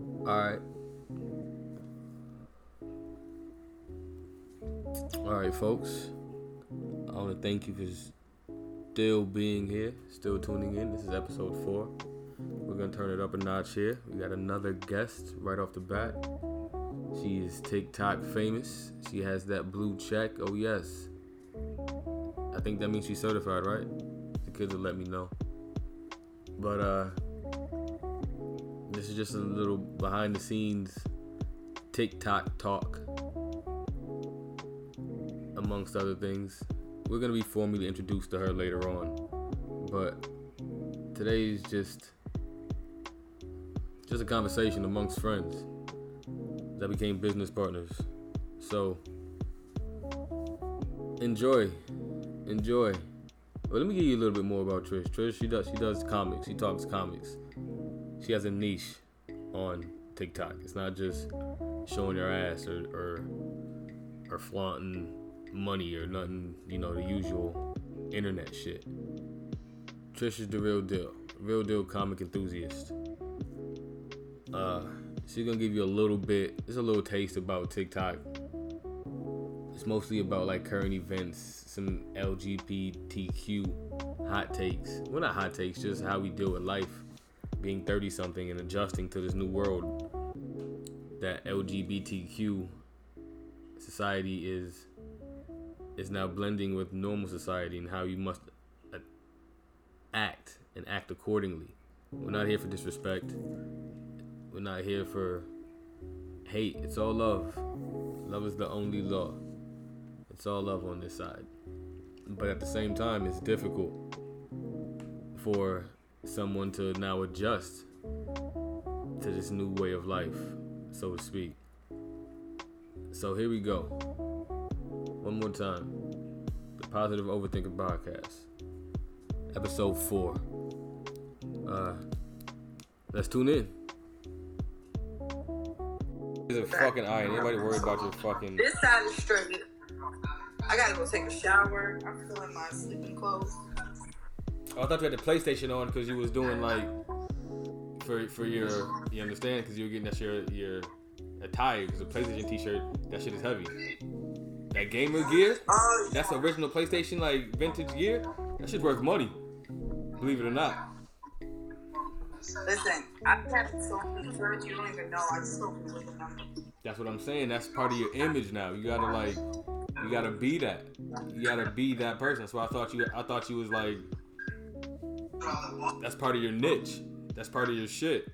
Alright. Alright, folks. I want to thank you for still being here, still tuning in. This is episode four. We're to turn it up a notch here. We got another guest right off the bat. She is TikTok famous. She has that blue check. Oh, yes. I think that means she's certified, right? The kids will let me know. But uh this is just a little behind the scenes TikTok talk. Amongst other things. We're gonna be formally introduced to her later on. But today's just just a conversation amongst friends that became business partners. So enjoy. Enjoy. Well, let me give you a little bit more about Trish. Trish, she does she does comics. She talks comics. She has a niche on TikTok. It's not just showing your ass or or, or flaunting money or nothing. You know the usual internet shit. Trish is the real deal. Real deal comic enthusiast. Uh, she's gonna give you a little bit. It's a little taste about TikTok. It's mostly about like current events, some LGBTQ hot takes. Well, not hot takes, just how we deal with life, being 30 something and adjusting to this new world that LGBTQ society is is now blending with normal society and how you must uh, act and act accordingly. We're not here for disrespect. We're not here for hate. It's all love. Love is the only law. It's all love on this side. But at the same time, it's difficult for someone to now adjust to this new way of life, so to speak. So here we go. One more time. The Positive Overthinker Podcast. Episode 4. Uh, let's tune in. Is a fucking iron. Anybody worried about your fucking. This side is straight. I gotta go take a shower. I'm still in my sleeping clothes. Oh, I thought you had the PlayStation on because you was doing like for for your you understand because you were getting that your your attire because the PlayStation T-shirt that shit is heavy. That gamer gear, that's original PlayStation like vintage gear. That shit worth money. Believe it or not. listen, I've had so many shirts you don't even know. I just don't them. That's what I'm saying. That's part of your image now. You gotta like, you gotta be that. You gotta be that person. So I thought you, I thought you was like, that's part of your niche. That's part of your shit.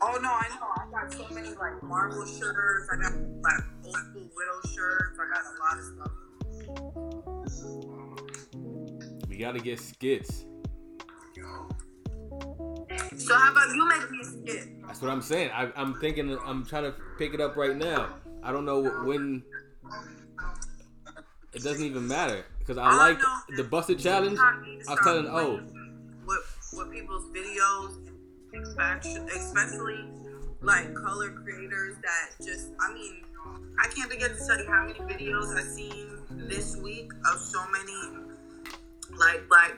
Oh no, I know. I got so many like Marvel shirts. I got like old school widow shirts. I got a lot of stuff. We gotta get skits. So how about you make me a skit? That's what I'm saying. I, I'm thinking. I'm trying to pick it up right now. I don't know when. It doesn't even matter because I All like the busted challenge. I was telling oh, playing with with people's videos, especially like color creators that just. I mean, I can't begin to tell you how many videos I've seen this week of so many like black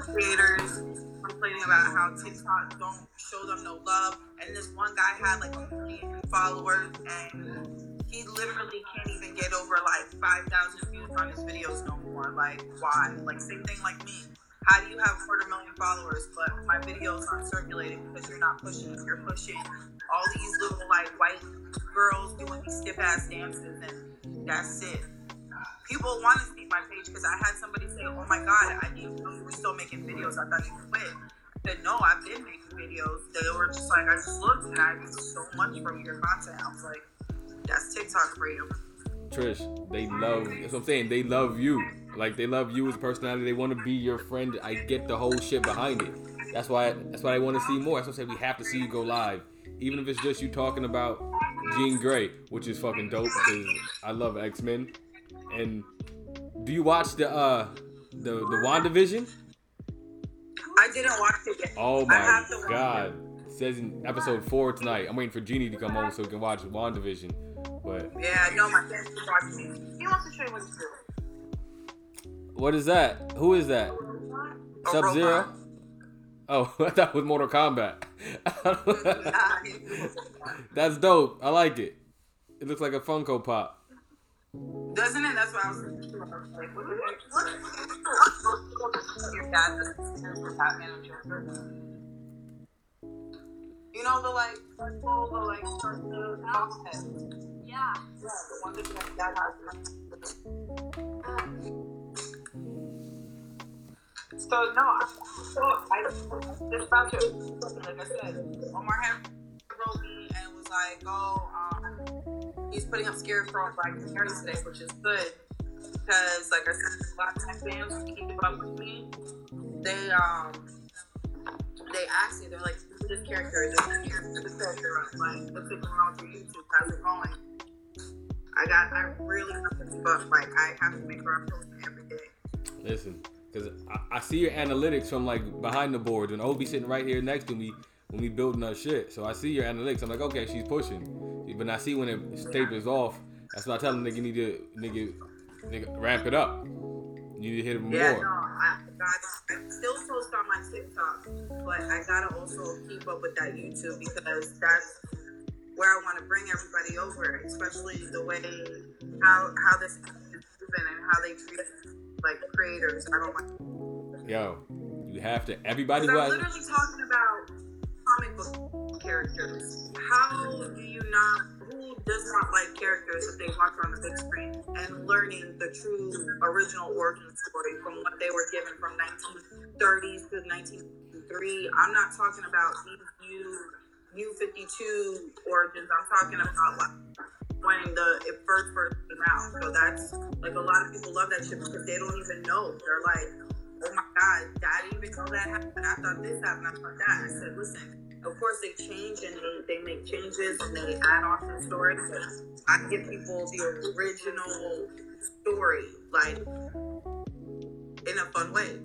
creators complaining about how TikTok don't show them no love. And this one guy had like a million followers and he literally can't even get over like 5,000 views on his videos no more. Like, why? Like, same thing like me. How do you have quarter million followers, but my videos aren't circulating because you're not pushing? You're pushing all these little like white girls doing these stiff ass dances, and that's it. People want to see my page because I had somebody say, "Oh my god, I didn't know you were still making videos. I thought you quit." Said, "No, I've been making videos." They were just like, "I just looked and I get so much from your content." I was like, "That's TikTok for you." Trish, they love. That's what I'm saying. They love you. Like they love you as a personality. They want to be your friend. I get the whole shit behind it. That's why. That's why I want to see more. That's what I said. We have to see you go live. even if it's just you talking about Jean Grey, which is fucking dope because I love X Men. And do you watch the uh the the WandaVision? I didn't watch it yet. Oh my have to watch god. It says in episode four tonight. I'm waiting for Jeannie to come home so we can watch WandaVision. But. Yeah, no, my friend watching. He wants to show you what he's doing. What is that? Who is that? Sub Zero? robot. Oh, I thought it was Mortal Kombat. That's dope. I like it. It looks like a Funko Pop. Doesn't it? That's what I was thinking. Like, what the? Your dad doesn't Batman and Joker. You know the like circle, the like circle box head. Yeah. Yeah, the one that my dad has. So no, I, so I just about to like I said, Omar had wrote me and was like, oh, um, he's putting up Scarecrow Black Panther today, which is good because like I said, a lot of my fans keep up with me, they um they ask me, they're like, this character is, this character, this character, like, what's going on with your YouTube? How's it going? I got, I really have to keep. Like, I have to make sure every day. Listen, because I, I see your analytics from like behind the boards, and Obi sitting right here next to me when we building our shit. So I see your analytics. I'm like, okay, she's pushing. But I see when it tapers off. That's why I tell them nigga need to nigga nigga ramp it up. You need to hit it Yeah, more. no, I I still post on my TikTok, but I gotta also keep up with that YouTube because that's where I want to bring everybody over, especially the way how how this is moving and how they treat like creators. I don't like. Yo, you have to. Everybody I'm has literally talking about comic book characters. How do you not? Who does not like characters that they watch on the big screen and learning the true original origin story from what they were given from 1930s to 1953? I'm not talking about these new new 52 origins. I'm talking about like when the it first first came out. So that's like a lot of people love that shit because they don't even know. They're like, oh my god, I even know that happened. I thought this happened. I thought that. I said, listen. Of course, they change and they, they make changes and they add on to story. So I give people the original story, like in a fun way.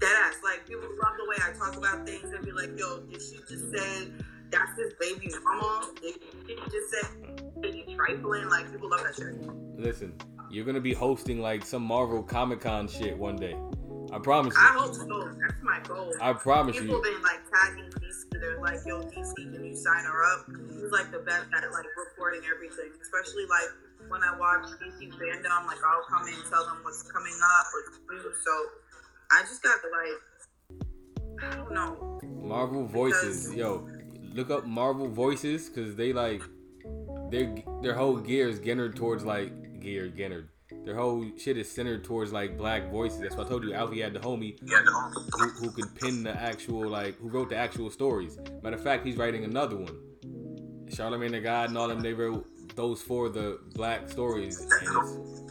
Deadass. Like people love the way I talk about things and be like, yo, did she just say that's his baby mama? She just baby trifling? Like people love that shit. listen. You're gonna be hosting like some Marvel Comic Con shit one day. I promise I hope so. That's my goal. I promise People you. People been like tagging DC. They're like, yo, DC, can you sign her up? He's like the best at like reporting everything, especially like when I watch DC fandom. Like I'll come in, tell them what's coming up or new. So I just got to like, I don't know. Marvel Voices, yo, look up Marvel Voices because they like their their whole gear is centered towards like gear centered. Their whole shit is centered towards like black voices. That's why I told you Alfie had the homie who, who could pin the actual like who wrote the actual stories. Matter of fact, he's writing another one. Charlemagne the God and all them they wrote those for the black stories.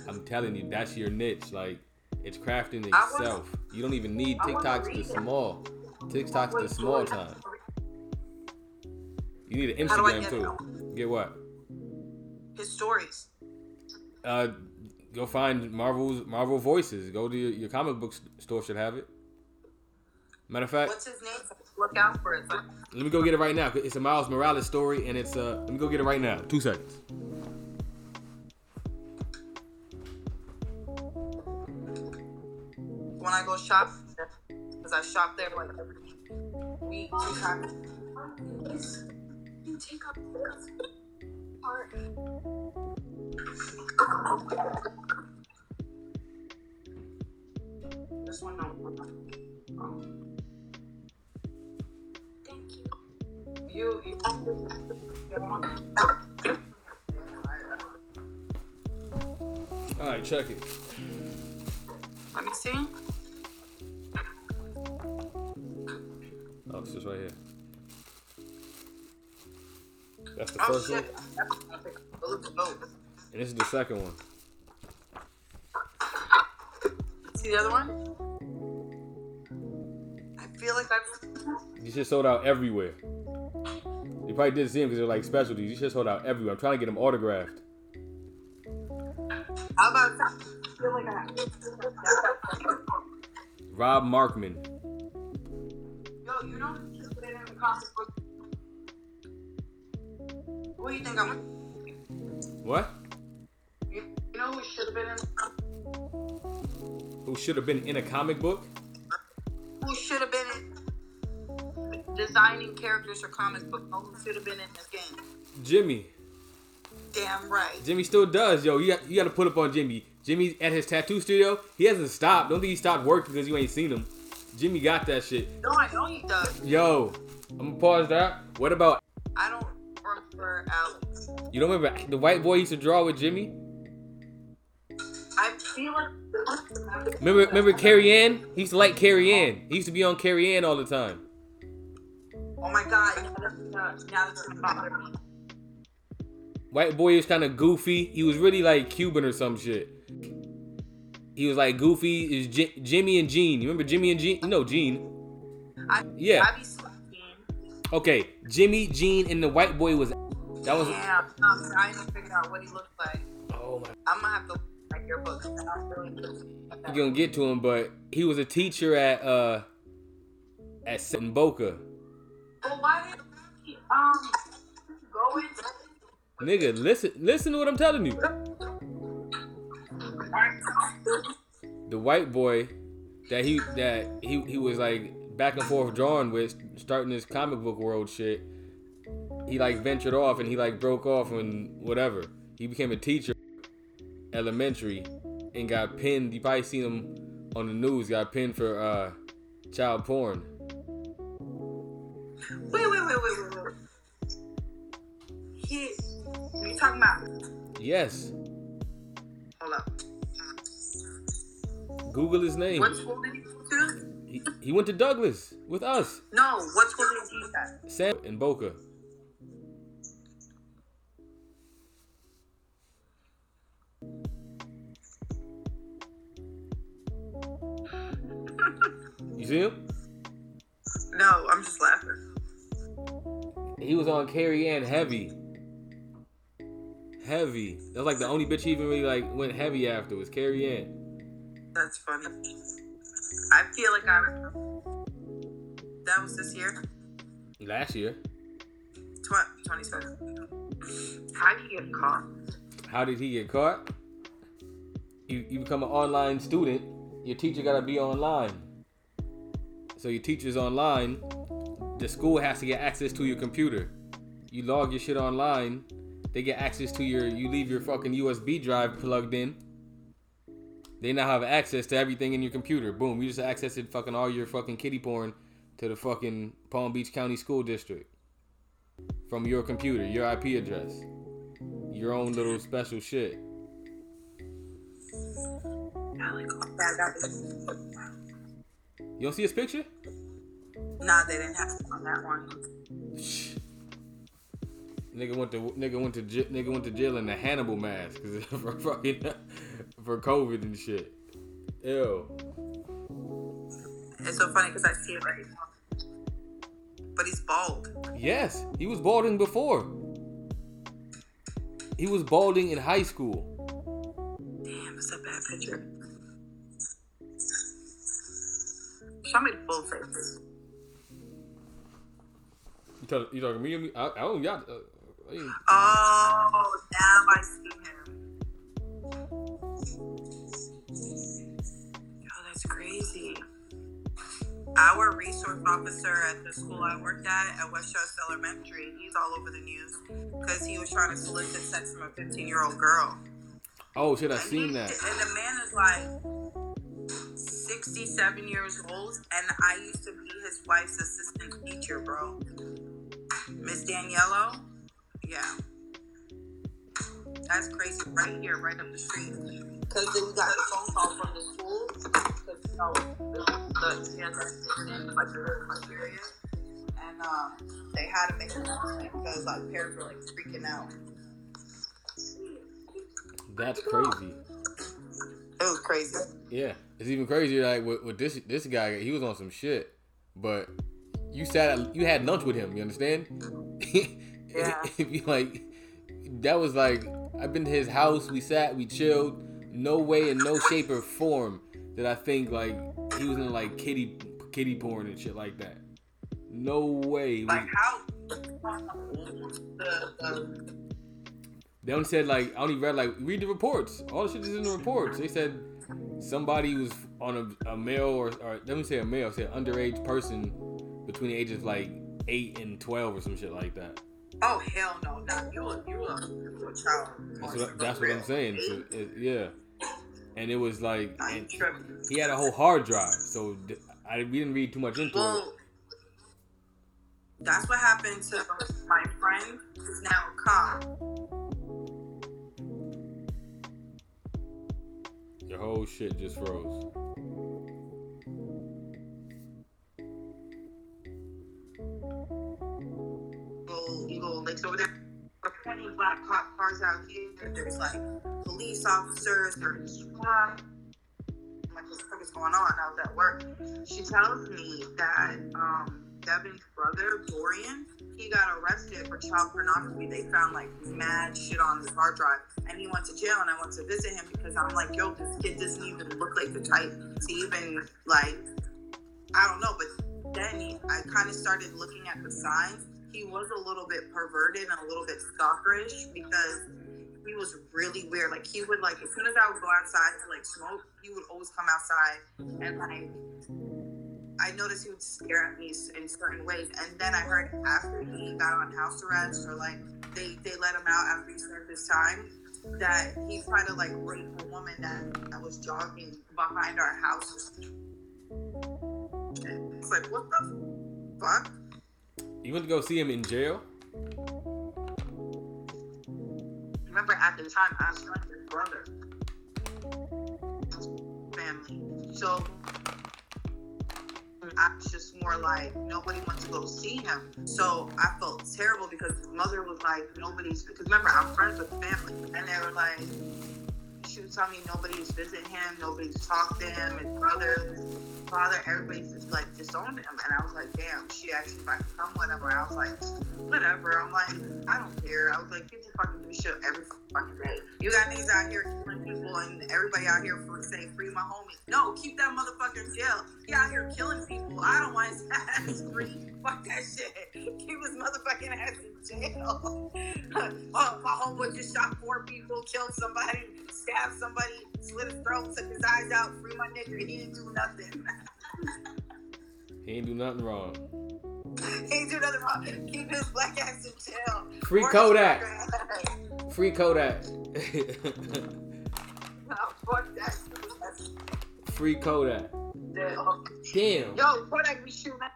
I'm telling you, that's your niche. Like it's crafting I wanna- itself. You don't even need TikToks to small. TikTok's to small do I have time. You need an How do I Instagram get too. Get what? His stories. Uh, go find Marvel's Marvel Voices. Go to your, your comic book store. Should have it. Matter of fact, What's his name? Look out for it. let me go get it right now. It's a Miles Morales story, and it's uh. Let me go get it right now. Two seconds. When I go shop, because I shop there like every week, two times. You take up part. This one no. Um, Thank you. You, you. All right, check it. Let me see. Oh, it's just right here. That's the Oh first one, It looks dope. and this is the second one. See the other one? I feel like I've. This shit sold out everywhere. You probably did see him because they're like specialties. These shits sold out everywhere. I'm trying to get them autographed. How about I feel like I Rob Markman. Yo, you know who should have Who you think I'm? What? You, you know who should have been in? Who should have been in a comic book? Who should have been designing characters for comic book? Who should have been in this game? Jimmy. Damn right. Jimmy still does, yo. You got you got to put up on Jimmy. Jimmy at his tattoo studio. He hasn't stopped. Don't think he stopped working because you ain't seen him. Jimmy got that shit. No, I know he does. Yo, I'm gonna pause that. What about I don't remember Alex. you? Don't remember the white boy used to draw with Jimmy? I feel like. Remember remember Carrie Ann? He used to like Carrie Ann. He used to be on Carrie Ann all the time. Oh my god. Now that's gonna me. White boy was kind of goofy. He was really like Cuban or some shit. He was like goofy. Is J- Jimmy and Gene? You remember Jimmy and? You know Gene. I, Yeah. I. Okay, Jimmy, Gene, and the white boy was. That was. Yeah, I'm trying to figure out what he looked like. Oh my. I'm gonna have to look at your book. and I'm really interested. You gonna get to him, but he was a teacher at uh at Seton Boca. But why did he um go into Nigga, listen, listen to what I'm telling you. The white boy that he that he he was like back and forth drawing with, starting this comic book world shit. He like ventured off and he like broke off and whatever. He became a teacher, elementary, and got pinned. You probably seen him on the news. Got pinned for uh child porn. Wait, wait, wait, wait, wait, wait. He, you talking about? Yes, Hold up. Google his name. What school did he go to? He, he went to Douglas with us, No, what school did he teach at? Sam in Boca. You see him? No, I'm just laughing. He was on Carrie Ann heavy. Heavy. That was like the only bitch he even really like went heavy after was Carrie Ann. That's funny. I feel like I. That was this year, Last year. Tw- 27. How do you get caught? How did he get caught? You, you become an online student, your teacher gotta be online. So your teacher's online, the school has to get access to your computer. You log your shit online, they get access to your you leave your fucking USB drive plugged in. They now have access to everything in your computer. Boom, you just accessed fucking all your fucking kitty porn to the fucking Palm Beach County School District. From your computer, your IP address your own little special shit. You don't see his picture? Nah, they didn't have it on that one. Nigga went to nigga went to nigga went to jail in the Hannibal mask for fucking for COVID and shit. Ew. It's so funny because I see it right now. But he's bald. Yes, he was balding before. He was balding in high school. Damn, it's a bad picture. Show me the full face. You, tell, you talking me? or me? I, I don't got. Uh, I ain't- Oh, now I see him. Yo, that's crazy. Our resource officer at the school I worked at, at Westchester Elementary, he's all over the news because he was trying to solicit sex from a 15 year old girl. oh shit! I And seen he- that. And the man is like 67 years old, and I used to be his wife's assistant teacher, bro. Miss Daniello? Yeah. That's crazy. Right here, right up the street. Because then we got a phone call from the school. Because, you know, the, the transgender was like the criteria. And um, they had to make an announcement because like parents were like freaking out. That's crazy. It was crazy. Yeah, it's even crazier. Like with, with this this guy, he was on some shit, but you sat at, you had lunch with him. You understand? Yeah. if you like, that was like I've been to his house. We sat, we chilled. No way, in no shape or form, that I think like he was in like kitty kitty porn and shit like that. No way. We- Like how the, the They only said like I only read like read the reports. All the shit is in the reports. They said somebody was on a, a male or or let me say a male, say an underage person between the ages of like eight and twelve or some shit like that. oh hell no, not you a you a, you a child. That's what, that's what I'm saying. So, it, yeah, and it was like I and ain't tripping. he had a whole hard drive, so I we didn't read too much into it. That's what happened to my friend who's now a cop. Your whole shit just froze. there are plenty of black cop cars out here. There's like police officers. There's like, what the fuck is going on? I was at work. She tells me that um, Devin's brother Dorian, he got arrested for child pornography. They found like mad shit on his hard drive, and he went to jail. And I went to visit him because I'm like, yo, this kid doesn't even look like the type to even like, I don't know, but then he, I kind of started looking at the signs. He was a little bit perverted and a little bit stalkerish because he was really weird. Like he would like as soon as I would go outside to like smoke, he would always come outside and like I noticed he would stare at me in certain ways. And then I heard after he got on house arrest or like they they let him out after he served his time that he tried to like rape a woman that, that was jogging behind our house. It's like what the fuck? You went to go see him in jail? remember at the time I was like his brother family. So I was just more like nobody went to go see him. So I felt terrible because his mother was like nobody's because remember I'm friends with family and they were like she was telling me nobody's visiting him, nobody's talked to him, his brother, his father, everybody's just like disowned him. And I was like, damn, she actually like come whatever. I was like, whatever. I'm like, I don't care. I was like, people fucking do shit every fucking day. You got niggas out here killing people and everybody out here for saying free my homie. No, keep that motherfucker in jail. He out here killing people. I don't want his ass free. Fuck that shit. Keep his motherfucking ass in jail. oh, my homeboy just shot four people, killed somebody, stabbed somebody, slit his throat, took his eyes out, free my nigga. He didn't do nothing. He ain't do nothing wrong. he ain't do nothing wrong. Keep his black ass in jail. Free Or Kodak. Free Kodak. No, fuck that. Free Kodak. Jail. Damn. Yo, Kodak be shooting up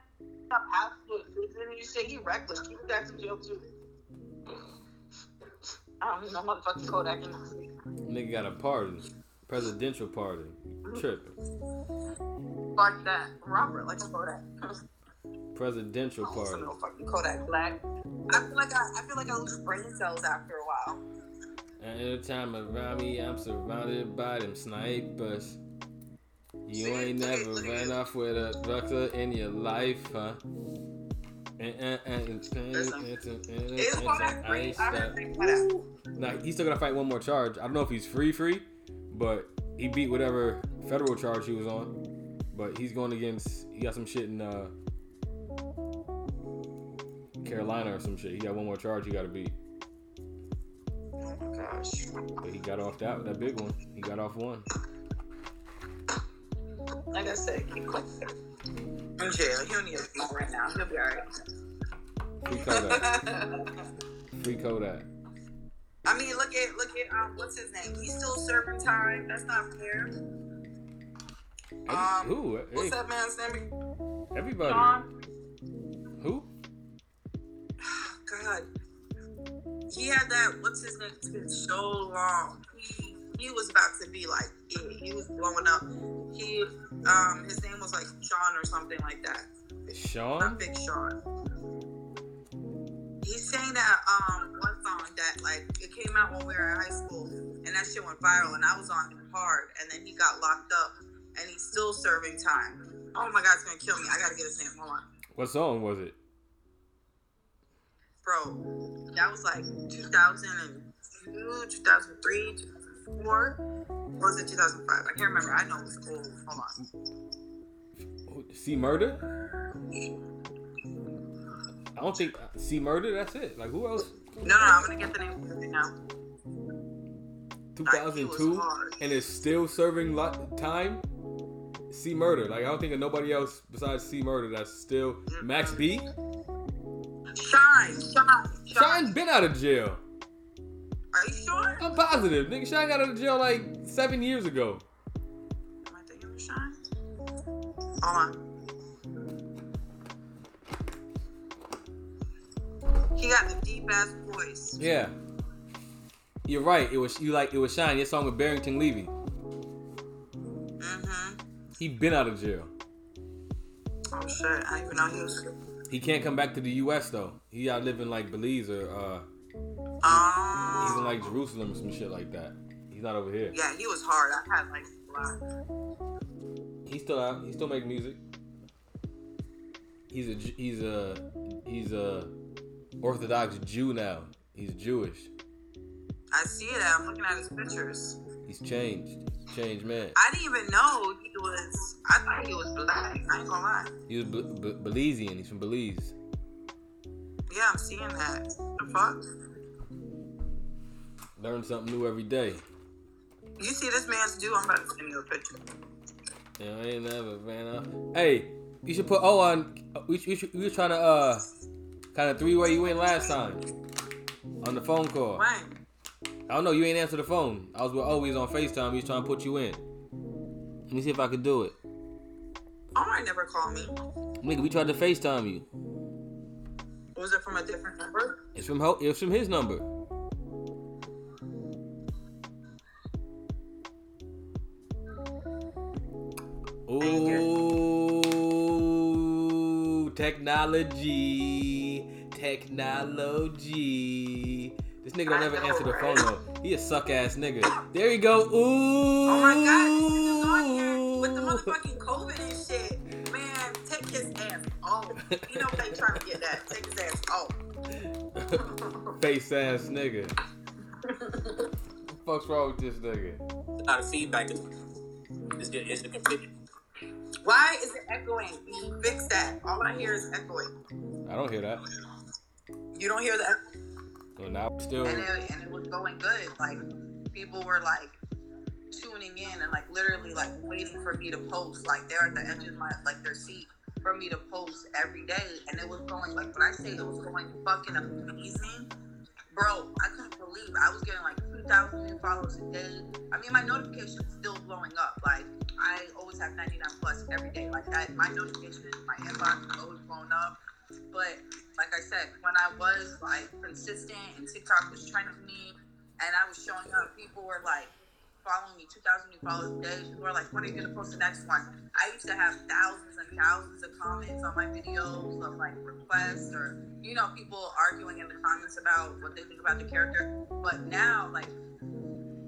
absolute you say he reckless. Keep that in jail too. I don't know motherfucking Kodak in Nigga got a pardon. Presidential pardon. Tripping. Fuck that. Robert likes Kodak. Presidential Also pardon. no fucking Kodak black. I feel like I, I feel like I lose brain cells after a while. And every time around me, I'm surrounded by them snipers. You See, ain't look never ran off with a doctor in your life, huh? Nah, he's still gonna fight one more charge. I don't know if he's free, free, but he beat whatever federal charge he was on. But he's going against. He got some shit in uh, Carolina or some shit. He got one more charge he got to beat. Oh my gosh. But he got off that that big one. He got off one. Like I said, keep quiet. In jail. He don't need be right now. He'll be alright. Free Kodak. Free Kodak. I mean, look at look at um, what's his name? He's still serving time. That's not fair. Every- Um, who? What's Hey, that man's name? everybody. John. Who? God. He had that. What's his name? It's been so long. He he was about to be like yeah, he was blowing up. He um his name was like Sean or something like that. Sean? Not Big Sean. He sang that um one song that like it came out when we were in high school and that shit went viral and I was on him hard and then he got locked up and he's still serving time. Oh my god, it's gonna kill me. I gotta get his name. Hold on. What song was it? bro, that was like 2002, 2003, 2004. Or was it 2005? I can't remember. I know it was old. Hold on. C-Murder. I don't think uh, C-Murder. That's it. Like who else? No, no, I'm gonna get the name right now. 2002 hard. and is still serving time. C-Murder. Like I don't think of nobody else besides C-Murder that's still Max B. Shyne, Shyne, Shyne Shyne. been out of jail. Are you sure? I'm positive. Nigga Shyne got out of jail like seven years ago. Am I thinking of Shyne? Hold on. He got the deep ass voice. Yeah. You're right. It was you like it was Shyne. Your song with Barrington Levy. Mm-hmm. He been out of jail. Oh shit, I even know he was. He can't come back to the U.S. though. He out living like Belize or uh, he's in Um, like Jerusalem or some shit like that. He's not over here. yeah, he was hard. I had like black. He's still out. He still make music. He's a he's a he's a Orthodox Jew now. He's Jewish. I see it. I'm looking at his pictures. He's changed. Changed man. I didn't even know he was. I thought he was black. I ain't gonna lie. He was B- B- Belizean. He's from Belize. Yeah, I'm seeing that. The fuck? Learn something new every day. You see this man's do? I'm about to send you a picture. Yeah, I ain't never man. Hey, you should put O on. We, we, we was trying to uh kind of three way you in last time on the phone call. When? I don't know. You ain't answer the phone. I was with always on Facetime. He was trying to put you in. Let me see if I could do it. Oh, Omar never called me. Nigga, we tried to Facetime you. Was it from a different number? It's from Ho- it's from his number. Ooh, technology, technology. This nigga don't ever answer the phone right? though. He a suck ass nigga. There you go. Ooh. Oh my god, this nigga's on here with the motherfucking COVID and shit. Man, take his ass off. You know they trying to get that. Take his ass off. Face ass nigga. What the fuck's wrong with this nigga? Not a feedback. It's, it's, the- it's the confusion. Why is it echoing? Fix that. All I hear is echoing. I don't hear that. You don't hear that? Well, now still. And it, and it was going good. Like people were like tuning in and like literally like waiting for me to post. Like they're at the edge of my like their seat for me to post every day. And it was going like when I say it was going fucking amazing, bro. I couldn't believe I was getting like two thousand new followers a day. I mean my notifications still blowing up. Like I always have ninety nine plus every day. Like that my notifications, my inbox is always blowing up. But like I said, when I was like consistent and TikTok was trending me and I was showing up, people were like following me, 2,000 new followers a day. People are like, when are you going to post the next one? I used to have thousands and thousands of comments on my videos of like requests or, you know, people arguing in the comments about what they think about the character. But now, like,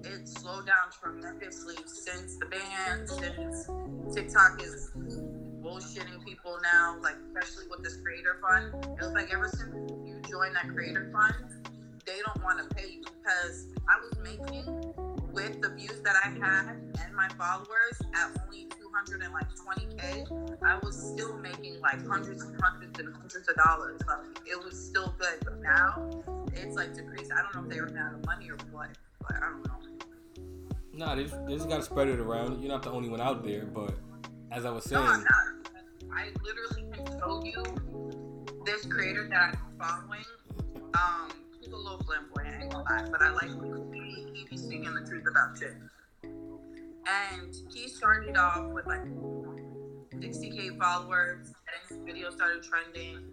it slowed down tremendously since the ban, since TikTok is bullshitting people now, like especially with this creator fund. It was like ever since you joined that creator fund, they don't want to pay you because I was making with the views that I had and my followers at only 220k, I was still making like hundreds and hundreds and hundreds of dollars. Like, it was still good, but now it's like decreased. I don't know if they ran out of money or what, but I don't know. Nah, they just, they just gotta spread it around. You're not the only one out there, but as I was No, saying, not. I literally can show you this creator that I'm following. Um, a little flamboyant, ain't gonna lie, but I like him. He, he be speaking the truth about shit. And he started off with like 60k followers, and his video started trending.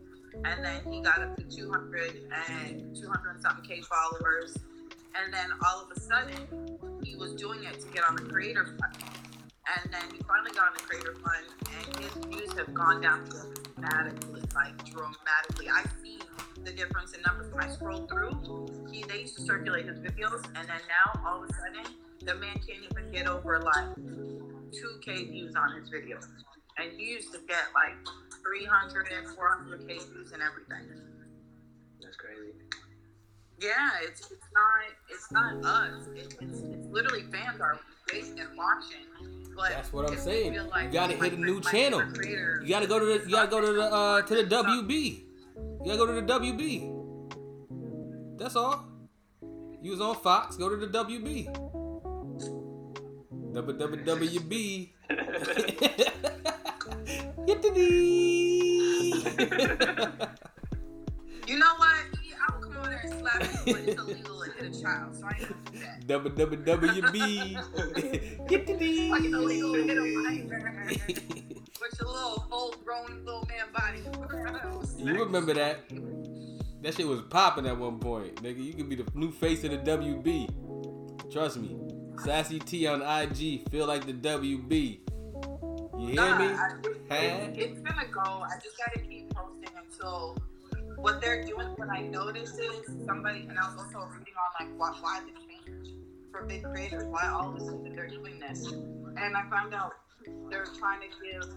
And then he got up to 200 and 200 something K followers. And then all of a sudden, he was doing it to get on the creator fund. And then he finally got on the creator fund, and his views have gone down dramatically, like dramatically. I see the difference in numbers when I scroll through. He they used to circulate his videos, and then now all of a sudden, the man can't even get over like 2k views on his videos, and he used to get like 300 and 400k views and everything. That's crazy. Yeah, it's, it's not it's not us. It, it's it's literally fans are based and watching. But That's what I'm saying. like You gotta hit a new channel. creator- You gotta go to the you gotta go to the uh to the WB. You gotta go to the WB. That's all. You was on Fox, go to the WB. WWB. Get over there and slap you, but it's illegal to hit a child, so I ain't gonna do that. Get the D. Like it's illegal to hit a minor with your little full grown little man body. You remember that? That shit was popping at one point, nigga. You could be the new face of the WB. Trust me. Sassy T on IG. Feel like the WB. You hear Nah, me? I- Huh? It's gonna go. I just gotta keep posting until what they're doing. What I noticed is somebody, and I was also reading on like why, why the change for big creators, why all of a sudden they're doing this, and I found out they're trying to give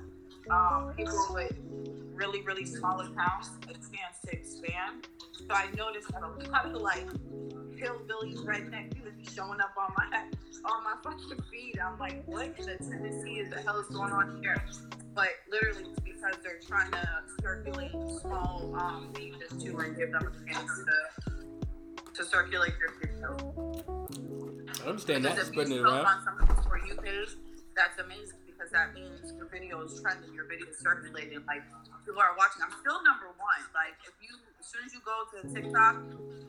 um, people with really really small accounts a chance to expand. So I noticed that a lot of like hillbillies, redneck be showing up on my on my fucking feed. I'm like, what in the Tennessee is the hell is going on here? But literally, because they're trying to circulate small um, pages too and give them a chance to to circulate their video. I understand that. Because if Spreading you it around. on somebody's for you page, that's amazing because that means your video is trending, your video is circulating. Like people are watching. I'm still number one. Like if you, as soon as you go to TikTok,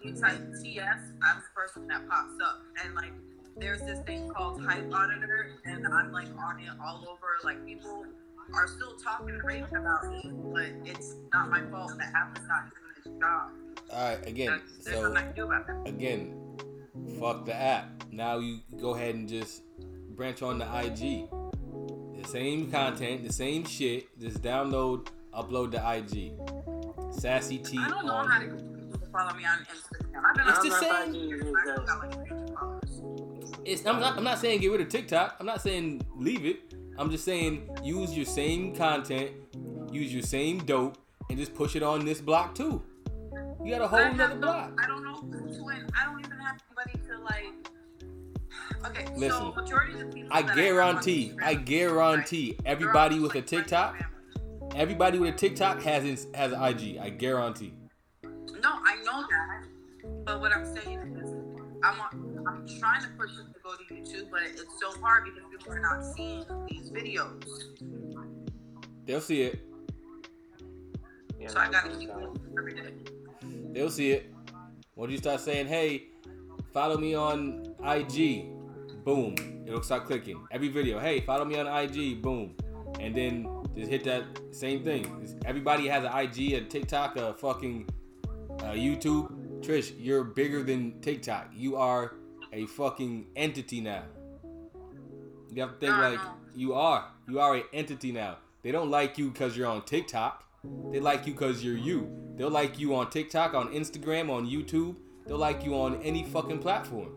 you type TS, I'm the first one that pops up. And like there's this thing called Hype Auditor, and I'm like on it all over. Like people are still talking and raving about me, but it's not my fault. that app is not doing its job. All right, again. That's, there's So nothing I can do about that. again, fuck the app. Now you go ahead and just branch on the IG. The same content, the same shit. Just download, upload the IG. Sassy T I don't know on. how to get people to follow me on Instagram. I've been It's on the I don't know if same- It's, I'm not. I'm not saying get rid of TikTok. I'm not saying leave it. I'm just saying use your same content, use your same dope, and just push it on this block too. You got a whole I have nother no- block. I don't know who to in. I don't even have anybody to like. Okay, so Listen, majority of the people I guarantee. I guarantee right, everybody with a like TikTok, everybody with a TikTok has has an IG. I guarantee. No, I know that, but what I'm saying is, I'm on, I'm trying to push them to go to YouTube, but it's so hard because people are not seeing these videos. They'll see it. Yeah, So I gotta no, keep no. every day. They'll see it. Once you start saying, "Hey, follow me on IG," boom, it'll start clicking. Every video, "Hey, follow me on IG," boom, and then just hit that same thing. Everybody has an IG, a TikTok, a fucking uh, YouTube. Trish, you're bigger than TikTok. You are a fucking entity now. You have to think like you are. You are an entity now. They don't like you because you're on TikTok. They like you because you're you. They'll like you on TikTok, on Instagram, on YouTube. They'll like you on any fucking platform.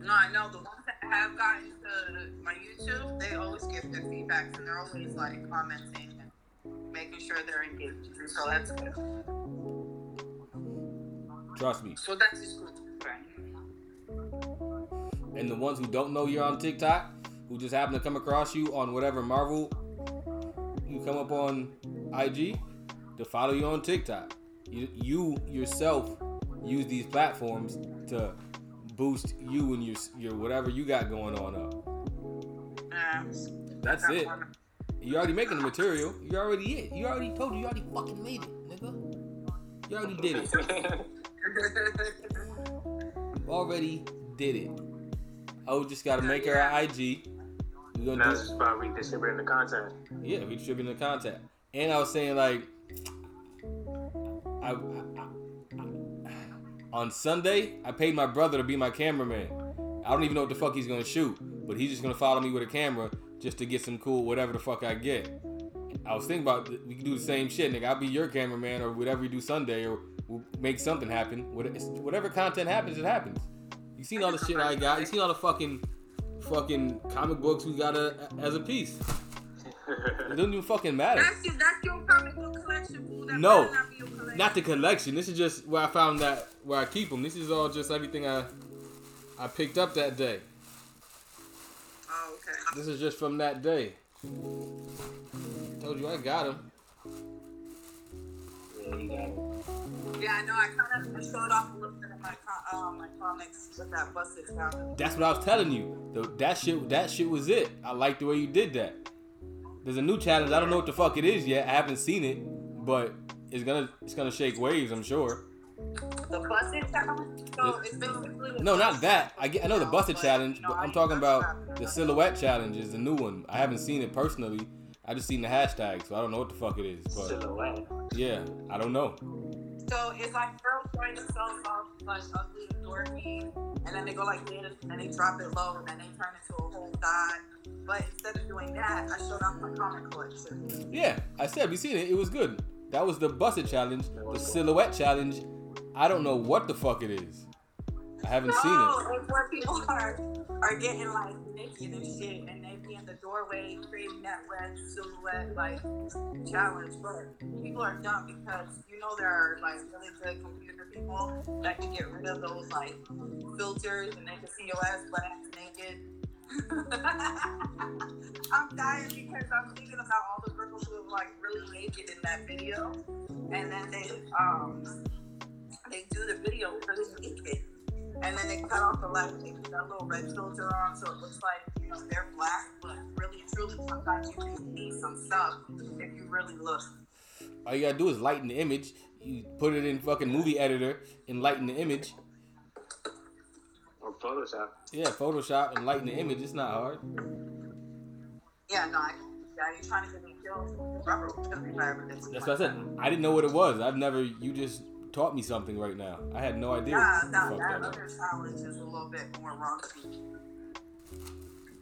No, I know the ones that have gotten to my YouTube, they always give good feedbacks and they're always like commenting and making sure they're engaged. So that's good. Trust me. So that's just good. And the mm-hmm. ones who don't know you're on TikTok, who just happen to come across you on whatever Marvel you come up on IG, to follow you on TikTok. You, you yourself use these platforms to boost you and your your whatever you got going on up. Yeah. That's it. You already making the material. You already it. You already told you. You already fucking made it, nigga. You already did it. Already did it. Oh, just gotta make her an IG. We gonna now do it's about redistributing the content. yeah, redistributing the content. And I was saying like, I, I- I- on Sunday I paid my brother to be my cameraman. I don't even know what the fuck he's gonna shoot, but he's just gonna follow me with a camera just to get some cool whatever the fuck I get. I was thinking about we can do the same shit, nigga. I'll be your cameraman or whatever you do Sunday, or we'll make something happen. Whatever content happens, it happens. You seen all the shit I got. You seen all the fucking, fucking comic books we got a, as a piece. It doesn't even fucking matter. That's your, that's your comic book collection, fool. That No. not collection. Not the collection. This is just where I found that where I keep them. This is all just everything I I picked up that day. Oh, okay. This is just from that day. Told you I got them. Yeah, you got it. Yeah, I know. I kind of I showed off a little bit of my um, my comics with that busted sound. That's what I was telling you. The, that shit. That shit was it. I like the way you did that. There's a new challenge. I don't know what the fuck it is yet. I haven't seen it, but it's gonna it's gonna shake waves. I'm sure. The busted challenge. So it's No, not that. I get. I know the busted But, challenge, but I'm talking about the silhouette challenge. Is the new one. I haven't seen it personally. I just seen the hashtag, so I don't know what the fuck it is. But Silhouette. yeah, I don't know. So it's like girls throwing themselves off like ugly and dorky, and then they go like this, and then they drop it low, and then they turn into a whole god. But instead of doing that, I showed off my comic collection. Yeah, I said we seen it. It was good. That was the busted challenge. The silhouette challenge. I don't know what the fuck it is. I haven't seen No, it. it's where people are are getting like naked and shit, and they be the doorway creating that red silhouette like challenge. But people are dumb because you know there are like really good computer people that can get rid of those like filters, and they can see your ass butt naked. I'm dying because I'm thinking about all the girls who are like really naked in that video, and then they um they do the video really naked. And then they cut off the light, they put that little red filter on, so it looks like you know they're black, but really, truly, sometimes you can see some stuff if you really look. All you gotta do is lighten the image. You put it in fucking movie editor and lighten the image. Or Photoshop. Yeah, Photoshop and lighten the image. It's not hard. Yeah, no, I, yeah, you're trying to get me killed. Rubber was gonna be forever. This That's what I said. I didn't know what it was. I've never. You just taught me something right now. I had no idea. Yeah, that, that that other challenge is a little bit more raunchy.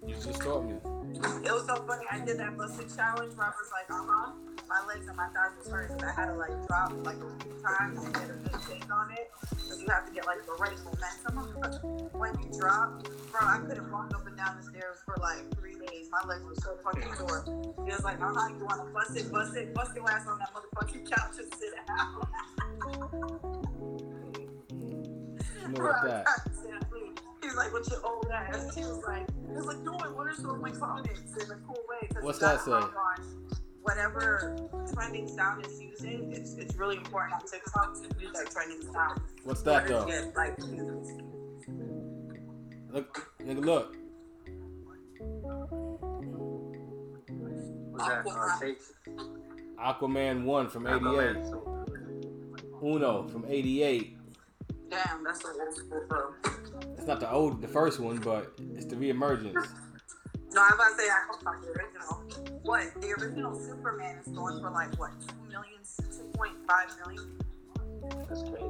You just taught me. It was so funny. I did that busted challenge was like, uh huh. My legs and my thighs was hurting, and I had to like drop like a few times to get a good take on it. Because you have to get like the right momentum when you drop. Bro, I couldn't walk up and down the stairs for like three days. My legs were so fucking sore. He was like, uh huh. You want to bust it, bust it, bust your ass on that motherfucking couch and sit down. You know what that? He's like, what's your old ass? He was like, he was like, no, I want to show my comics in a cool way. What's that say? Log on Whatever trending sound is using, it's, it's really important on TikTok to use that trending sound. What's in that order to though? Get, like. Look, nigga, look. What's that? Takes. Aquaman one from '88. Uno from '88. Damn, that's the old school, bro. It's not the old, the first one, but it's the reemergence. No, I'm about to say I hope not the original. What? The original Superman is going for like what? Two million, two point five million. That's crazy.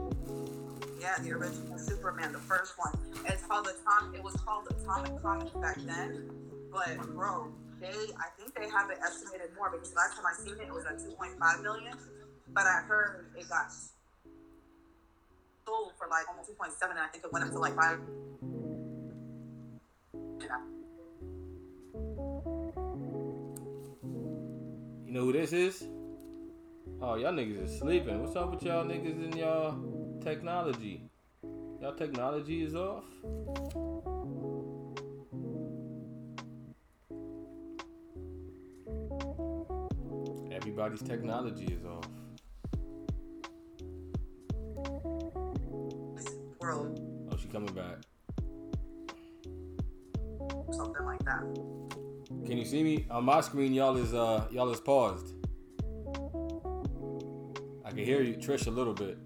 Yeah, the original Superman, the first one. It's called Atomic. It was called the Atomic Comics back then, but bro, they I think they have it estimated more because last time I seen it, it was at 2.5 million. But I heard it got sold for like almost 2.7, and I think it went up to like five. Yeah. You know who this is? Oh, y'all niggas is sleeping. What's up with y'all niggas and y'all technology? Y'all technology is off? Everybody's technology is off. World, Oh, she coming back. something like that. Can you see me? On my screen, y'all is uh y'all is paused. I can hear you, Trish, a little bit.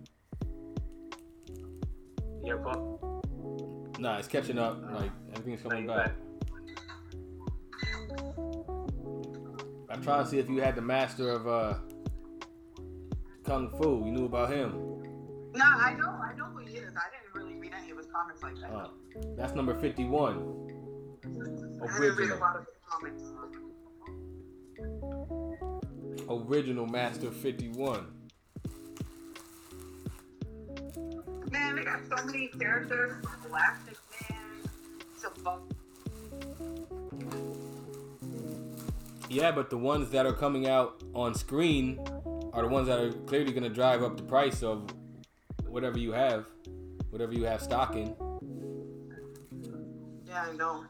Yeah, Paul. Nah, it's catching up. Like everything's coming Now you back. I tried to see if you had the master of uh Kung Fu. You knew about him. No, I know, I know who he is. I didn't really read any of his comics like that. Uh, that's number 51. I didn't read a Original. Original Master 51. Man, they got so many characters from Elastic Man to. Yeah, but the ones that are coming out on screen are the ones that are clearly gonna drive up the price of whatever you have, whatever you have stocking. Yeah, I know.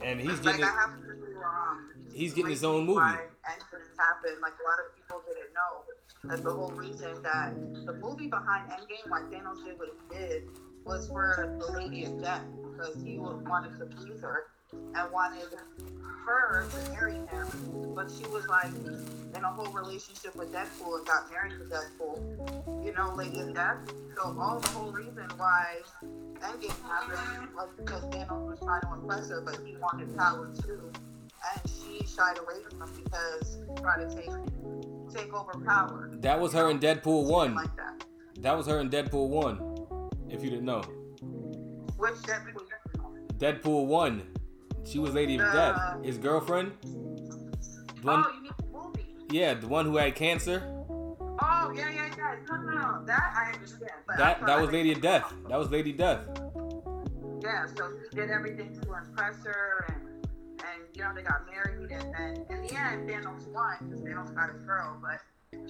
And he's like getting I have to um, He's getting his own movie. why Endgame happened. Like a lot of people didn't know that the whole reason that the movie behind Endgame, why Thanos did what he did, was for the Lady of Death because he wanted to please her and wanted her to marry him, but she was like in a whole relationship with Deadpool and got married to Deadpool. You know, Lady of Death. So all the whole reason why Endgame happened was because Thanos was trying to impress her, but he wanted power too and she shied away from him because he tried to take take over power. That was her in Deadpool one. Like that. That was her in Deadpool one. If you didn't know, Which Deadpool? Deadpool one, she was Lady of Death. His girlfriend. The one, Oh, you mean the movie? yeah, the one who had cancer. Oh, yeah, yeah, yeah. No, no, no. That I understand. But That that was Lady of Death. That was Lady Death. Yeah, so he did everything to impress her, and and you know they got married, and then in the end Thanos won because Thanos got his girl, but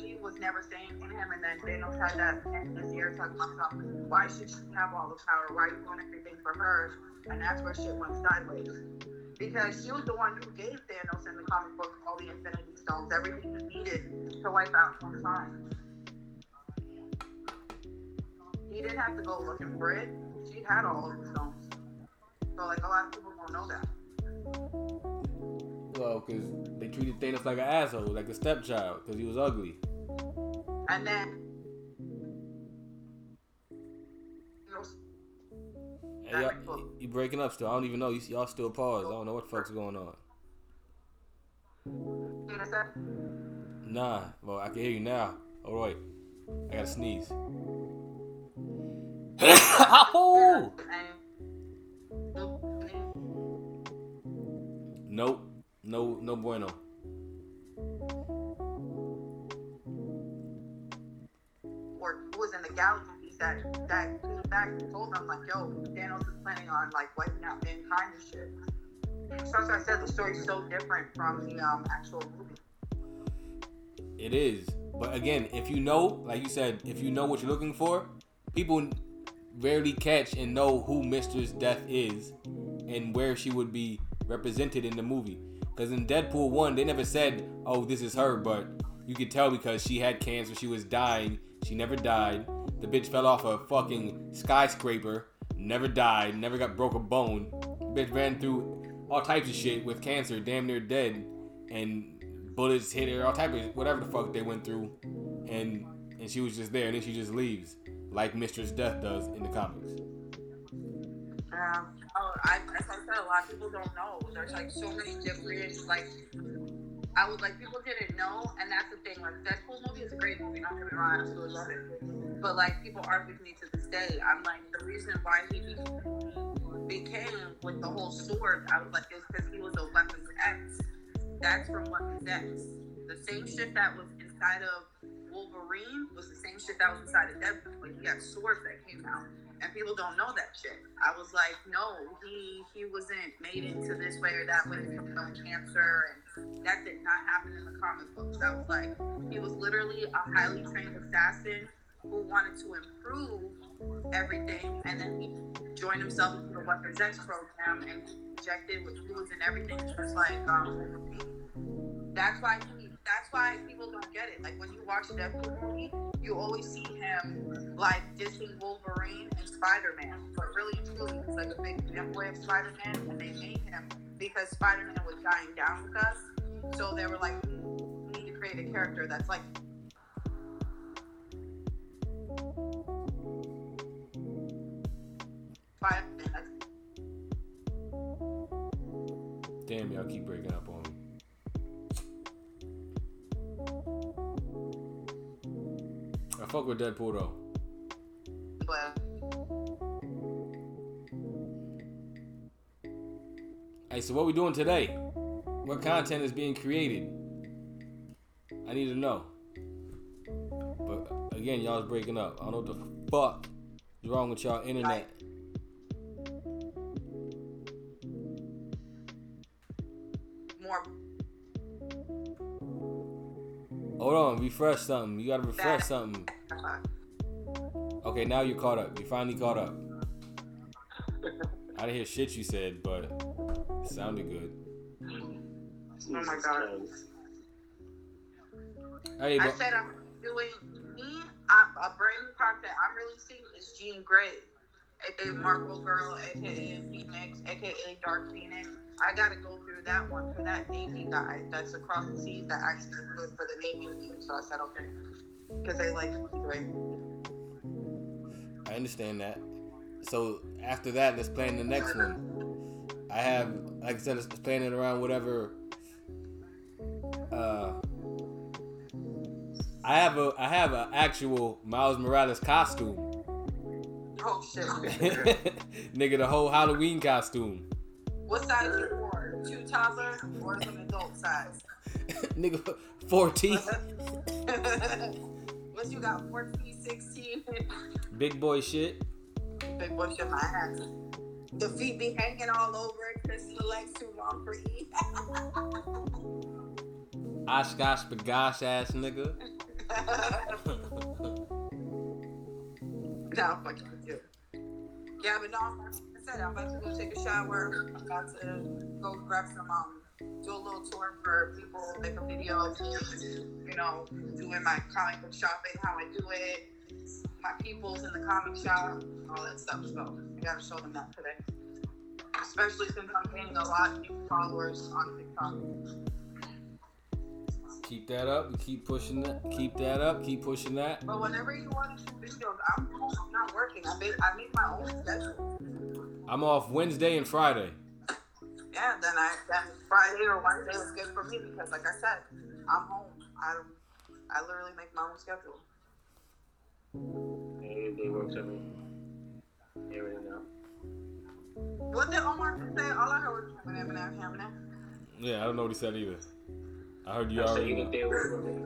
she was never saying to him, and then Thanos had that in his ear talking about how, why should she have all the power? Why are you doing everything for her? And that's where shit went sideways. Because she was the one who gave Thanos in the comic book all the Infinity Stones, everything he needed to wipe out mankind. He didn't have to go looking for it. She had all of the stones. So like a lot of people don't know that. Well, because they treated Thanos like an asshole, like a stepchild, because he was ugly. And then you know, Hey, y'all, you breaking up still? I don't even know. You, y'all still paused. I don't know what the fuck's going on. you know, that- Nah, well, I can hear you now. All right, I gotta sneeze. Ow! Nope, no, no bueno. or who was in the galaxies that that came back and told them like, yo, Thanos is planning on like wiping out mankind and shit. So as I said, the story's so different from the um, actual movie. It is, but again, if you know, like you said, if you know what you're looking for, people rarely catch and know who Mistress Death is and where she would be represented in the movie. Because in Deadpool 1, they never said, oh, this is her, but you could tell because she had cancer, she was dying, she never died. The bitch fell off a fucking skyscraper, never died, never got broke a bone. bitch ran through all types of shit with cancer, damn near dead, and bullets hit her, all type of whatever the fuck they went through, and and she was just there, and then she just leaves, like Mistress Death does in the comics. Um, oh, I, as I said, a lot of people don't know. There's like so many different, like, I would like people didn't know, and that's the thing. Like, Deadpool movie is a great movie. Get me wrong, I absolutely love it. But like, people argue with me to this day. I'm like, the reason why he became with the whole sword, I was like, it's because he was a Weapons X. That's from Weapons X. The same shit that was inside of Wolverine was the same shit that was inside of Deadpool. He got swords that came out and people don't know that shit. I was like, no, he he wasn't made into this way or that way from cancer, and that did not happen in the comic books. I was like, he was literally a highly trained assassin who wanted to improve everything, and then he joined himself into the Weapons X program and injected with fluids and everything, just like um. That's why he. That's why people don't get it. Like when you watch Deadpool movie, you always see him like dissing Wolverine and Spider Man. But really truly, he's like a big fanboy of Spider Man, and they made him because Spider Man was dying down with us. So they were like, we need to create a character that's like Damn, y'all keep breaking up on me. I fuck with Deadpool though. but Hey, so what we doing today? What content is being created? I need to know. But again, y'all's breaking up. I don't know what the fuck is wrong with y'all internet. more Hold on, refresh something. You gotta refresh something. Okay, now you're caught up. You finally caught up. I didn't hear shit you said, but it sounded good. Oh my god. Hey, I said I'm doing me. I'm, a brand new project I'm releasing is Jean Grey, aka Marvel Girl, aka Phoenix, aka Dark Phoenix. I gotta go through that one for that Navy guy that's across the seas that actually good for the Navy team. So I said okay, because they like Grey. I understand that. So after that, let's plan the next one. I have, like I said, let's plan it around whatever. Uh, I have a, I have an actual Miles Morales costume. Oh shit. Nigga, the whole Halloween costume. what size you for? Two toddler or some adult size? Nigga, 14. what you got? 14, 16? Big boy shit. Big boy shit my ass. The feet be hanging all over it because the legs too long for E. OshKosh B'gosh ass nigga. no, fuck you. Yeah, but no, like I said, I'm about to go take a shower. I'm about to go grab some, um, do a little tour for people, make a video of you know, doing my comic book shopping, how I do it, my peoples in the comic shop, all that stuff. So I gotta show them that today. Especially since I'm gaining a lot of new followers on TikTok. Keep that up. Keep pushing that. Keep that up. Keep pushing that. But whenever you want to shoot videos, I'm, I'm not working. I make, I make my own schedule. I'm off Wednesday and Friday. Yeah, then I then Friday or Wednesday was good for me because, like I said, I'm home. I I literally make my own schedule. Any day works for me. Everything now. What did Omar say? All I heard was Eminem, Eminem, Eminem. Yeah, I don't know what he said either. I heard you I already. any know. day works for me.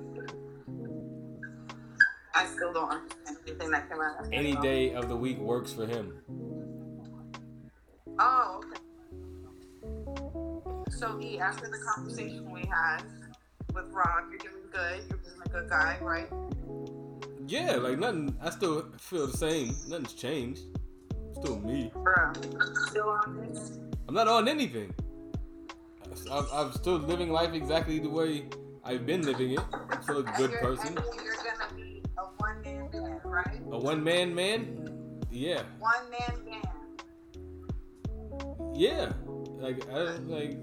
I still don't understand anything that came out. of that. Any day of the week works for him. Oh, okay. So, E, after the conversation we had with Rob, you're doing good. You're being a good guy, right? Yeah, like nothing. I still feel the same. Nothing's changed. Still me. Bruh, still on this? I'm not on anything. I'm, I'm still living life exactly the way I've been living it. I'm still a good you're- person. You're gonna be a one man band, right? A one man man. Yeah, One man band. yeah. Like I don't like.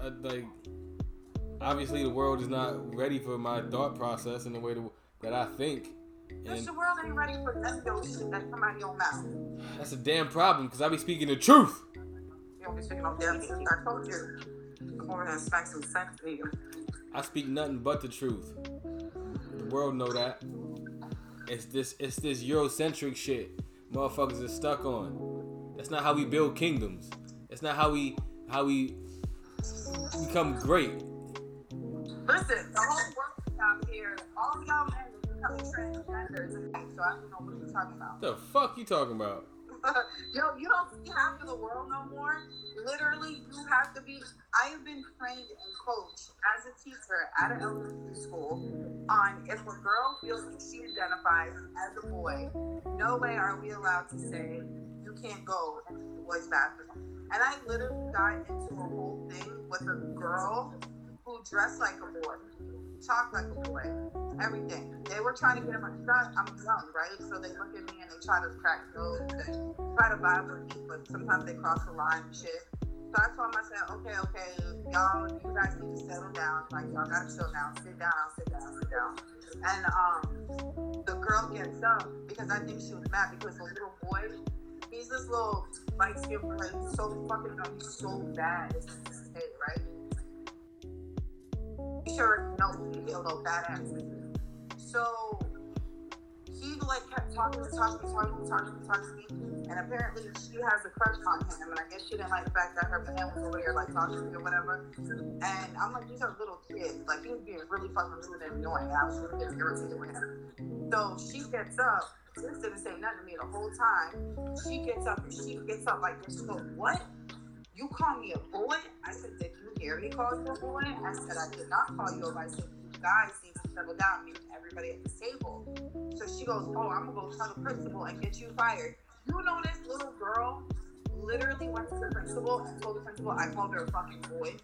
I, like obviously the world is not ready for my thought process in the way to, that I think, and the world ain't ready for none of that come out of your mouth. that's a damn problem because I be speaking the truth. You don't be speaking no damn truth. I told you. I'm over here to smack some sense you. I speak nothing but the truth. The world know that. It's this it's this Eurocentric shit motherfuckers are stuck on. That's not how we build kingdoms. That's not how we how we become great. Listen, the whole world out here, all y'all men are becoming transgenders, so I don't know what you're talking about. What the fuck you talking about? Yo, you don't see half of the world no more. Literally, you have to be. I have been trained and coached as a teacher at an elementary school on if a girl feels that she identifies as a boy, no way are we allowed to say you can't go into the boys' bathroom. And I literally got into a whole thing with a girl who dressed like a boy, talked like a boy, everything. They were trying to get him a shot. I'm young, right? So they look at me and they try to crack jokes and try to vibe with me, but sometimes they cross the line and shit. So I told said, okay, okay, y'all, you guys need to settle down. Like, y'all gotta chill down, sit down, sit down, sit down. And um, the girl gets up because I think she was mad because the little boy, he's this little light skinned he's so fucking, he's so bad. Right? Sure knows he's a little badass. So he like kept talking and talking and talking and talking talking to me. And apparently she has a crush on him. And I guess she didn't like the fact that her man was over here like talking to me or whatever. And I'm like, these are little kids. Like he was being really fucking rude and annoying. I was really getting irritated with him. So she gets up. Didn't say nothing to me the whole time. She gets up and she gets up like this. She goes, What? You call me a boy? I said, Did you hear me call you a boy? I said, I did not call you a boy. I said, You guys need to settle down, meaning everybody at the table. So she goes, oh, I'm gonna go tell the principal and get you fired. You know this little girl literally went to the principal and told the principal I called her a fucking boy.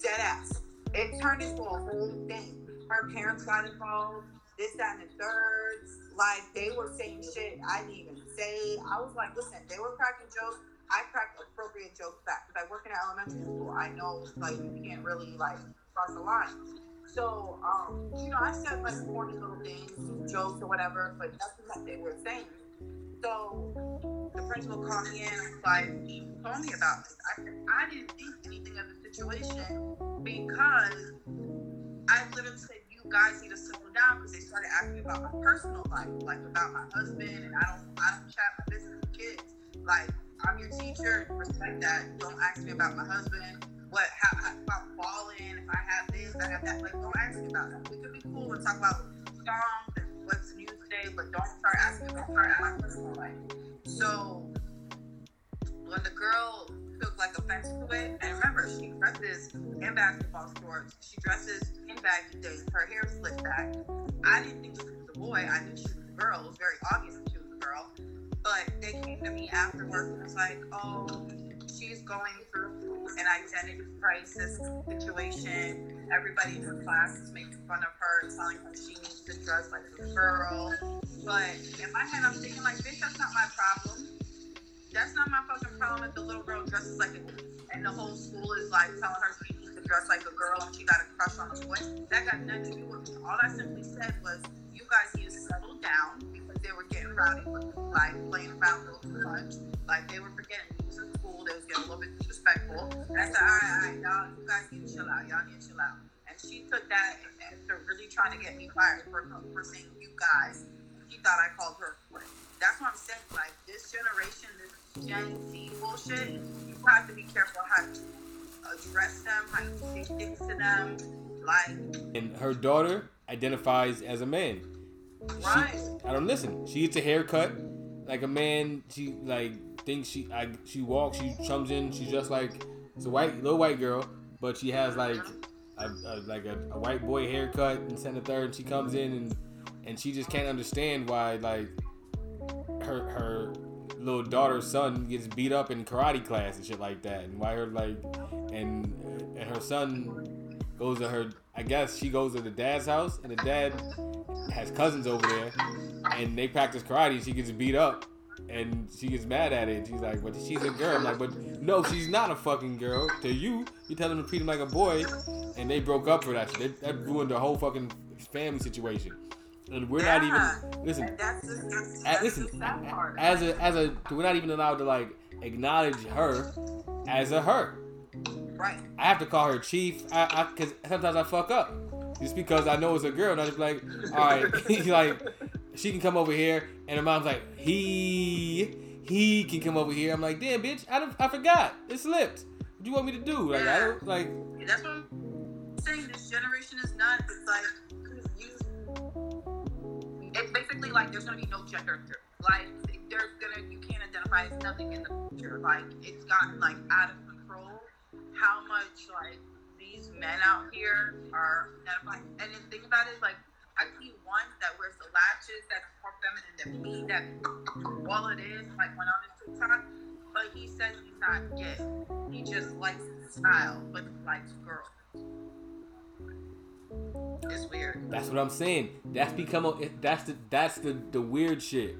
Dead ass. It turned into a whole thing. Her parents got involved, this, that, and the third. Like they were saying shit I didn't even say. I was like, listen, they were cracking jokes. I cracked appropriate jokes back because I work in an elementary school. I know like you can't really like cross the line. So, um, you know, I said like corny little things, jokes or whatever, but nothing that they were saying. So the principal called me in and was like, told me about this. I I didn't think anything of the situation because I literally said, guys need to settle down because they started asking about my personal life, like about my husband, and I don't, I don't chat my business with kids. Like, I'm your teacher, respect that. Don't ask me about my husband. What, how, how if balling, if I have this, I have that. Like, don't ask me about that. We could be cool and talk about songs and what's new today, but don't start asking about my personal life. So, when the girl took like offense to it, and remember, she dresses in basketball shorts, she dresses in baggy things, her hair slicked back. I didn't think she was a boy, I knew she was a girl. It was very obvious she was a girl. But they came to me afterwards and was like, oh, she's going through an identity crisis situation. Everybody in her class is making fun of her, telling her she needs to dress like a girl. But in my head, I'm thinking like, bitch, that's not problem the little girl dresses like a and the whole school is like telling her she needs to dress like a girl and she got a crush on a boy. That got nothing to do with me. All I simply said was, you guys need to settle down because they were getting rowdy like playing around a little too much. Like they were forgetting he was in school, they was getting a little bit disrespectful. And I said, all right, all right, y'all, you guys need to chill out. Y'all need to chill out. And she took that after really trying to get me fired for, for saying you guys. She thought I called her a. That's what I'm saying. Like this generation, this Gen Z bullshit, you have to be careful how you address them, how you say things to them. Like, And her daughter identifies as a man. right. She, I don't listen. She gets a haircut like a man. She like thinks she I she walks. She comes in. She's just like it's a white little white girl, but she has like a, a like a, a white boy haircut and send a third. And she comes in and and she just can't understand why like her her little daughter's son gets beat up in karate class and shit like that, and why her like and and her son goes to her. I guess she goes to the dad's house, and the dad has cousins over there, and they practice karate. She gets beat up, and she gets mad at it. She's like, "But she's a girl." I'm like, "But no, she's not a fucking girl." To you, you tell them to treat him like a boy, and they broke up for that shit. That ruined the whole fucking family situation. And we're not even listen. That's the, that's, that's listen, the sad part. as a as a we're not even allowed to like acknowledge her as a her. right. I have to call her chief. I, I cause sometimes I fuck up just because I know it's a girl. And I just be like, all right, like she can come over here, and her mom's like, he he can come over here. I'm like, damn, bitch, I don't, I forgot. It slipped. What do you want me to do? Like I don't like. That's what I'm saying. This generation is not. It's like you. Like there's gonna be no gender. Like there's gonna you can't identify as nothing in the future. Like it's gotten like out of control. How much like these men out here are identifying. And the thing about it is like I see one that wears the latches that's more feminine than me. That all it is like when I'm in TikTok. But he says he's not gay. He just likes the style, but he likes girls. It's weird. That's what I'm saying. That's become a, that's the that's the the weird shit.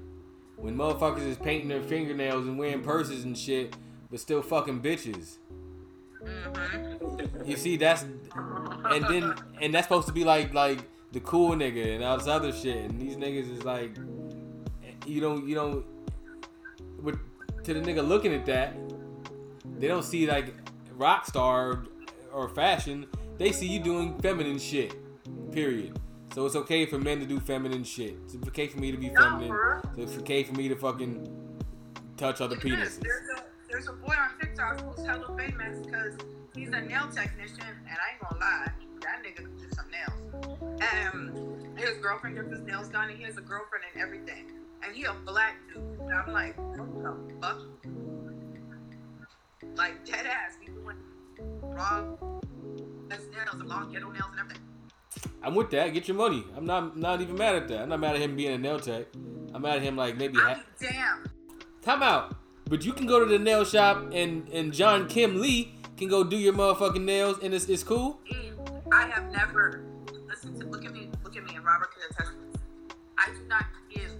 When motherfuckers is painting their fingernails and wearing purses and shit, but still fucking bitches. Mm-hmm. You see, that's and then and that's supposed to be like like the cool nigga and all this other shit, and these niggas is like, you don't you don't with to the nigga looking at that, they don't see like rock star or fashion. They see you doing feminine shit. Period. So it's okay for men to do feminine shit. It's okay for me to be No, feminine. bro. It's okay for me to fucking touch other Look at this. penises. There's a there's a boy on TikTok who's hella famous because he's a nail technician, and I ain't gonna lie, that nigga can do some nails. And his girlfriend gets his nails done, and he has a girlfriend and everything. And he a black dude. And I'm like, what the fuck? Like dead ass, he doing raw nails and long ghetto nails and everything. I'm with that. Get your money. I'm not not even mad at that. I'm not mad at him being a nail tech. I'm mad at him like maybe. Ha- damn. Time out. But you can go to the nail shop and and John Kim Lee can go do your motherfucking nails and it's, it's cool. Mm, I have never listen to look at me, look at me, and Robert can attest. I do not give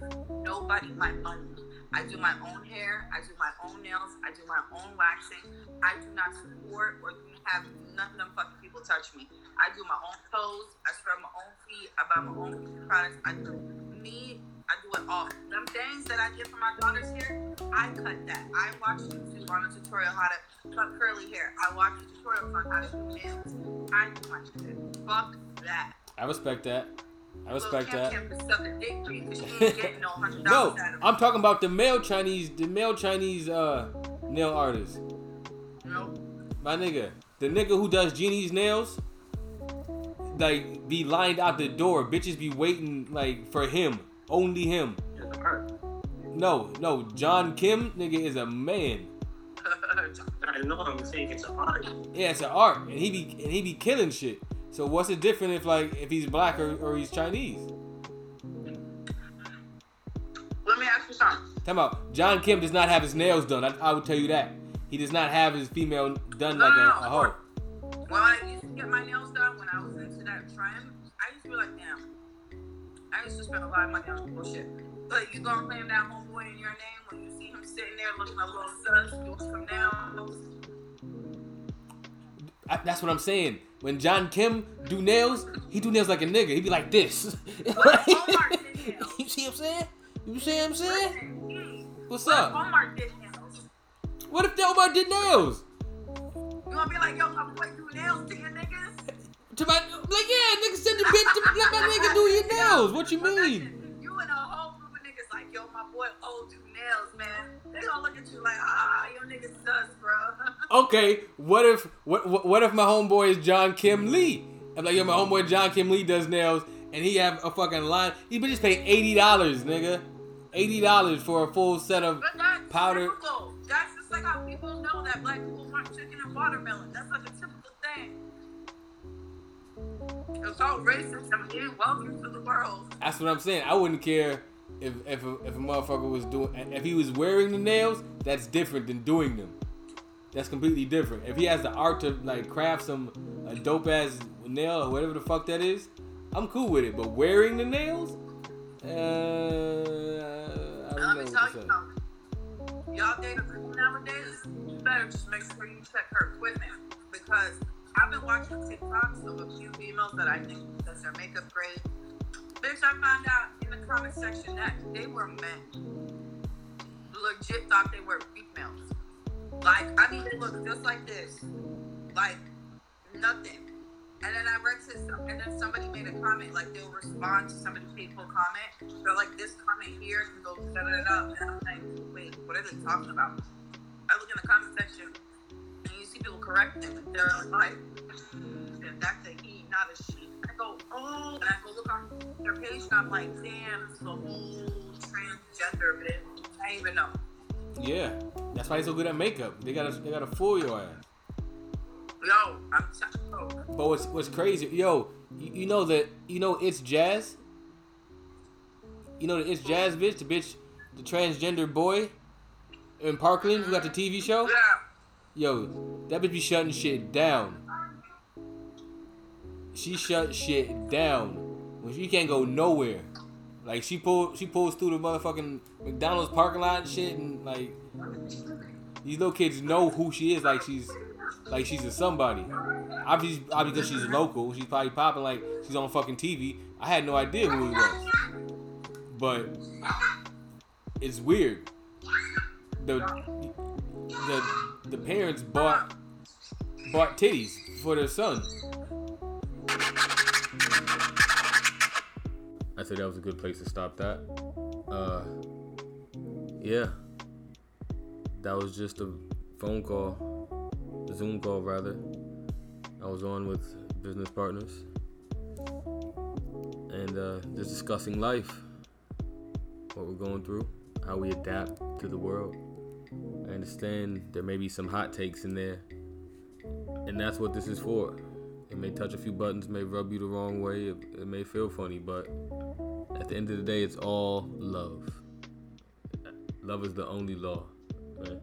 nobody my money. I do my own hair, I do my own nails, I do my own waxing. I do not support or have none of them fucking people touch me. I do my own toes, I scrub my own feet, I buy my own products, I do me, I do it all. Them things that I get for my daughter's hair, I cut that. I watch YouTube on a tutorial how to cut curly hair. I watch tutorials on how to do nails. I do my shit. Fuck that. I respect that. I respect that. Kim Kim can dick for you 'cause she ain't no hundred No, dollars out of I'm talking about the male Chinese, the male Chinese uh nail artist. Nope. My nigga, the nigga who does Genie's nails, like be lined out the door. Bitches be waiting like for him, only him. No, no, John Kim, nigga is a man. I know I'm saying it's an art. Yeah, it's an art, and he be and he be killing shit. So what's it different if like if he's black or, or he's Chinese? Let me ask you something. Talking about John Kim does not have his nails done. I, I would tell you that. He does not have his female done No, like no, a, no, a hoe. When I used to get my nails done, when I was into that trend, I used to be like, damn. I used to spend a lot of money on bullshit. But you gonna claim that homeboy in your name when you see him sitting there looking a little sus, doing some nails. I, that's what I'm saying. When John Kim do nails, he do nails like a nigga. He be like this. You see what I'm saying? You see what I'm saying? What's what if up? Did nails? What if Delmar did nails? You gonna be like, yo, my boy do nails to your niggas? To my like yeah, nigga send the bitch to let my nigga do your nails. What you mean? You and a whole group of niggas like, yo, my boy O do nails, man. They gonna look at you like, ah, your niggas sus, bro. Okay, what if what what, what if my homeboy is John Kim Lee? I'm like, yo, my homeboy John Kim Lee does nails, and he have a fucking line. He just pay eighty dollars, nigga. Eighty dollars for a full set of But that's powder. typical. That's just like how people know that black people want chicken and watermelon. That's like a typical thing. It's all racism. Yeah, welcome to the world. That's what I'm saying. I wouldn't care if if a, if a motherfucker was doing if he was wearing the nails. That's different than doing them. That's completely different. If he has the art to like craft some a dope ass nail or whatever the fuck that is, I'm cool with it. But wearing the nails, uh, I don't Let know. me tell you something. Y'all date a girl nowadays, you better just make sure you check her equipment. Because I've been watching TikToks of a few females that I think does their makeup great. Bitch, I found out in the comment section that they were men. Legit thought they were females. Like, I mean, they look just like this. Like, nothing. And then I read this, and then somebody made a comment, like they'll respond to somebody's hateful comment. They're like, this comment here can go da it up. And I'm like, wait, what are they talking about? I look in the comment section, and you see people correct them. And they're like, that's a he, not a she. I go, oh, and I go look on their page, and I'm like, damn, it's a whole transgender bit. I even know. Yeah, that's why he's so good at makeup. They gotta they gotta fool your ass. Yo, I'm oh, But what's what's crazy, yo, you, you know that you know it's jazz. You know that it's jazz bitch, the bitch, the transgender boy in Parkland who got the TV show. yeah. Yo, that bitch be shutting shit down. She shut shit down when she can't go nowhere. Like she pull she pulls through the motherfucking McDonald's parking lot and shit, and like these little kids know who she is. Like she's like she's a somebody. Obviously because she's local, she's probably popping like she's on fucking TV. I had no idea who he was, but it's weird. The the the parents bought bought titties for their son. I said that was a good place to stop that. Uh, yeah, that was just a phone call, a Zoom call rather. I was on with business partners and uh, just discussing life, what we're going through, how we adapt to the world. I understand there may be some hot takes in there, and that's what this is for. It may touch a few buttons, may rub you the wrong way, it, it may feel funny, but at the end of the day, it's all love. Love is the only law. Right?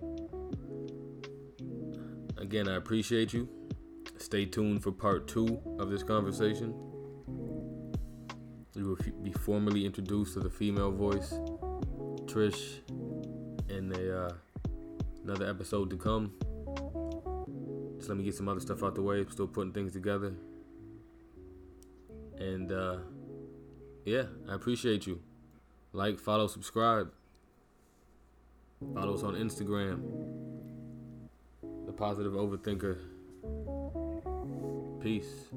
Again, I appreciate you. Stay tuned for part two of this conversation. You will f- be formally introduced to the female voice, Trish, in a uh, another episode to come. Just let me get some other stuff out the way. Still putting things together. And uh, yeah, I appreciate you. Like, follow, subscribe. Follow us on Instagram. The Positive Overthinker. Peace.